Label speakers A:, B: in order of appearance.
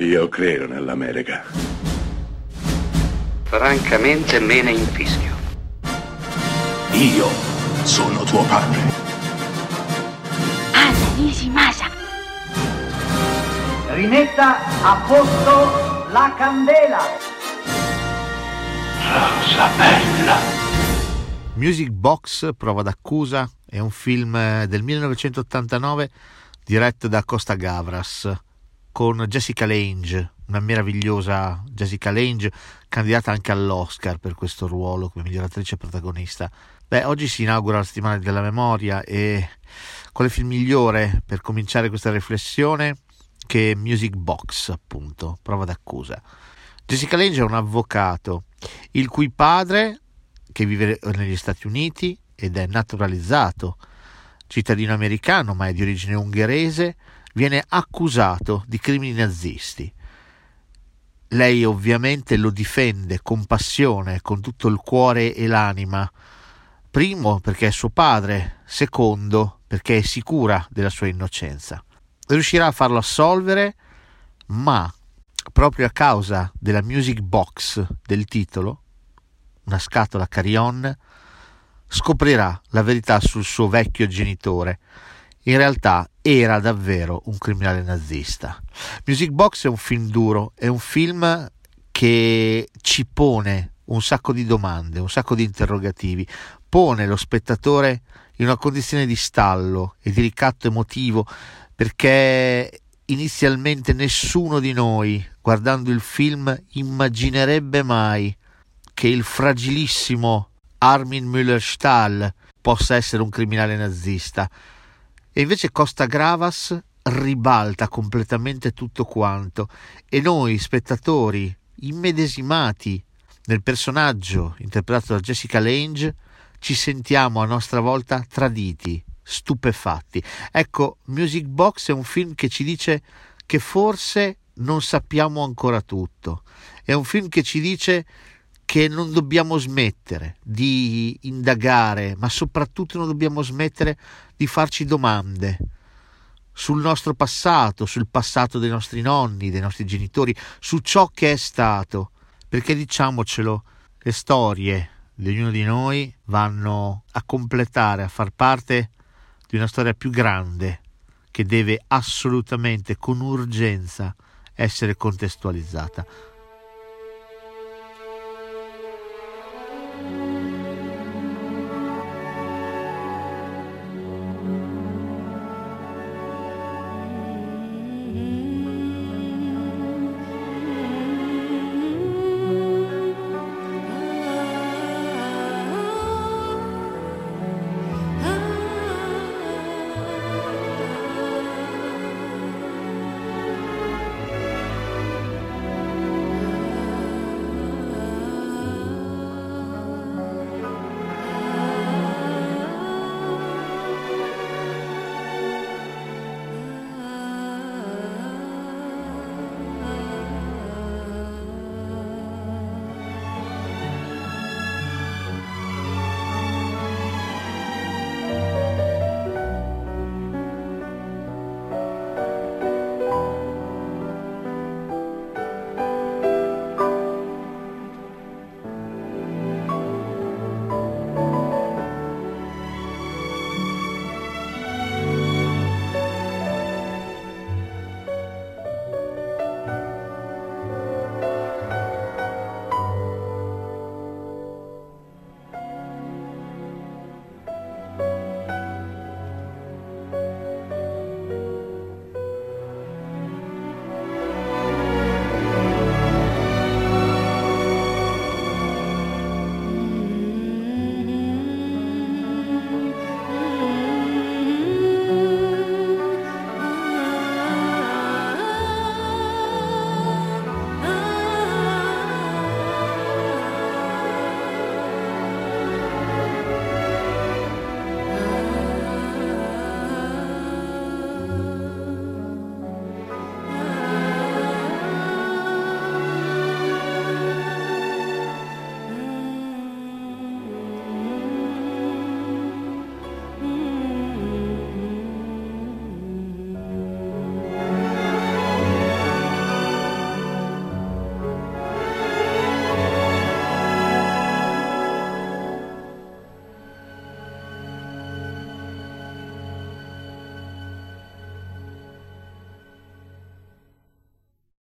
A: Io credo nell'America.
B: Francamente me ne infischio.
C: Io sono tuo padre.
D: Anna Nishimasa.
E: Rimetta a posto la candela.
C: Rosa bella.
F: Music Box, prova d'accusa, è un film del 1989 diretto da Costa Gavras con Jessica Lange, una meravigliosa Jessica Lange, candidata anche all'Oscar per questo ruolo come miglior attrice protagonista. Beh, oggi si inaugura la settimana della memoria e quale film migliore per cominciare questa riflessione che Music Box, appunto, prova d'accusa. Jessica Lange è un avvocato, il cui padre, che vive negli Stati Uniti ed è naturalizzato cittadino americano ma è di origine ungherese, viene accusato di crimini nazisti. Lei ovviamente lo difende con passione, con tutto il cuore e l'anima. Primo perché è suo padre, secondo perché è sicura della sua innocenza. Riuscirà a farlo assolvere, ma proprio a causa della music box del titolo, una scatola carillon, scoprirà la verità sul suo vecchio genitore in realtà era davvero un criminale nazista. Music Box è un film duro, è un film che ci pone un sacco di domande, un sacco di interrogativi, pone lo spettatore in una condizione di stallo e di ricatto emotivo perché inizialmente nessuno di noi, guardando il film, immaginerebbe mai che il fragilissimo Armin Müller-Stahl possa essere un criminale nazista. E invece Costa Gravas ribalta completamente tutto quanto e noi spettatori immedesimati nel personaggio interpretato da Jessica Lange ci sentiamo a nostra volta traditi, stupefatti. Ecco, Music Box è un film che ci dice che forse non sappiamo ancora tutto. È un film che ci dice che non dobbiamo smettere di indagare, ma soprattutto non dobbiamo smettere di farci domande sul nostro passato, sul passato dei nostri nonni, dei nostri genitori, su ciò che è stato, perché diciamocelo, le storie di ognuno di noi vanno a completare, a far parte di una storia più grande che deve assolutamente, con urgenza, essere contestualizzata.